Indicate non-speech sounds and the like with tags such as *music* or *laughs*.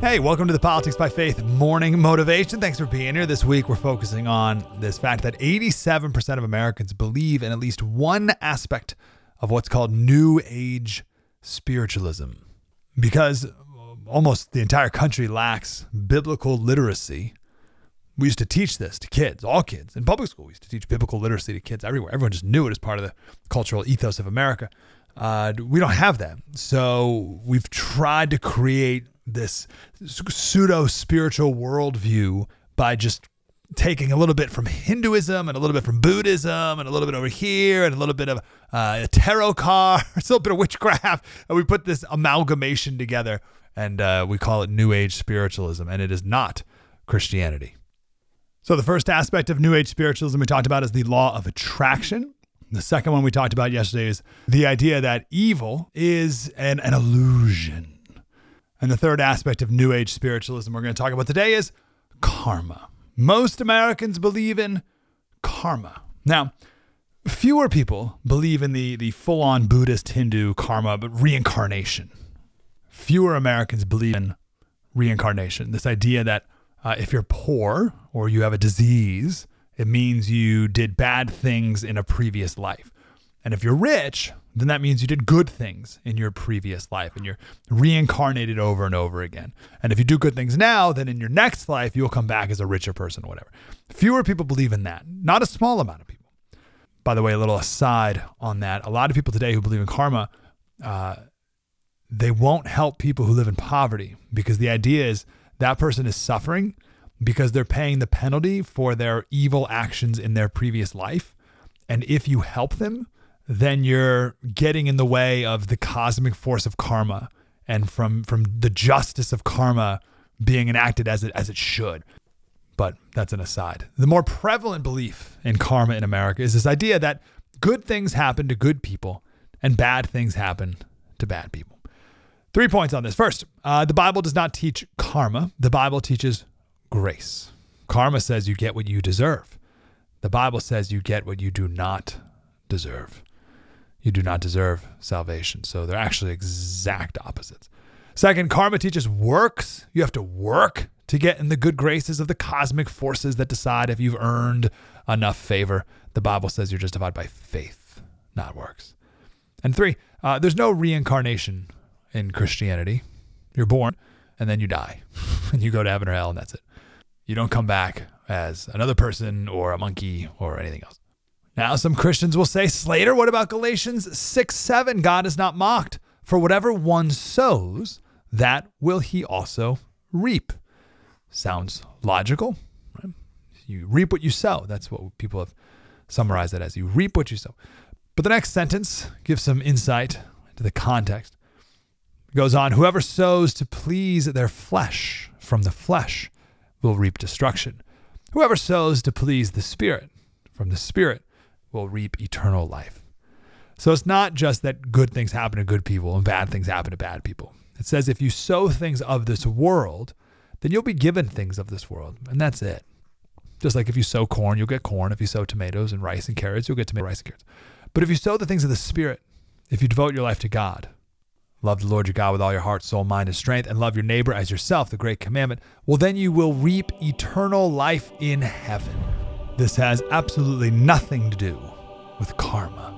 Hey, welcome to the Politics by Faith morning motivation. Thanks for being here. This week, we're focusing on this fact that 87% of Americans believe in at least one aspect of what's called New Age spiritualism. Because almost the entire country lacks biblical literacy, we used to teach this to kids, all kids. In public school, we used to teach biblical literacy to kids everywhere. Everyone just knew it as part of the cultural ethos of America. Uh, we don't have that. So we've tried to create this pseudo spiritual worldview by just taking a little bit from Hinduism and a little bit from Buddhism and a little bit over here and a little bit of uh, a tarot card, *laughs* a little bit of witchcraft, and we put this amalgamation together and uh, we call it New Age spiritualism, and it is not Christianity. So the first aspect of New Age spiritualism we talked about is the law of attraction. The second one we talked about yesterday is the idea that evil is an, an illusion. And the third aspect of New Age spiritualism we're going to talk about today is karma. Most Americans believe in karma. Now, fewer people believe in the, the full on Buddhist Hindu karma, but reincarnation. Fewer Americans believe in reincarnation. This idea that uh, if you're poor or you have a disease, it means you did bad things in a previous life. And if you're rich, then that means you did good things in your previous life and you're reincarnated over and over again. And if you do good things now, then in your next life, you'll come back as a richer person or whatever. Fewer people believe in that, not a small amount of people. By the way, a little aside on that a lot of people today who believe in karma, uh, they won't help people who live in poverty because the idea is that person is suffering because they're paying the penalty for their evil actions in their previous life. And if you help them, then you're getting in the way of the cosmic force of karma and from from the justice of karma being enacted as it as it should. But that's an aside. The more prevalent belief in karma in America is this idea that good things happen to good people and bad things happen to bad people. Three points on this. First, uh, the Bible does not teach karma. The Bible teaches grace. Karma says you get what you deserve. The Bible says you get what you do not deserve you do not deserve salvation. So they're actually exact opposites. Second, karma teaches works. You have to work to get in the good graces of the cosmic forces that decide if you've earned enough favor. The Bible says you're justified by faith, not works. And three, uh, there's no reincarnation in Christianity. You're born and then you die *laughs* and you go to heaven or hell and that's it. You don't come back as another person or a monkey or anything else. Now, some Christians will say, Slater, what about Galatians 6 7? God is not mocked. For whatever one sows, that will he also reap. Sounds logical. Right? You reap what you sow. That's what people have summarized it as. You reap what you sow. But the next sentence gives some insight into the context. It goes on Whoever sows to please their flesh from the flesh will reap destruction. Whoever sows to please the Spirit from the Spirit will reap eternal life. So it's not just that good things happen to good people and bad things happen to bad people. It says if you sow things of this world, then you'll be given things of this world. And that's it. Just like if you sow corn, you'll get corn. If you sow tomatoes and rice and carrots, you'll get tomato, rice, and carrots. But if you sow the things of the Spirit, if you devote your life to God, love the Lord your God with all your heart, soul, mind, and strength, and love your neighbor as yourself, the great commandment, well, then you will reap eternal life in heaven. This has absolutely nothing to do with karma.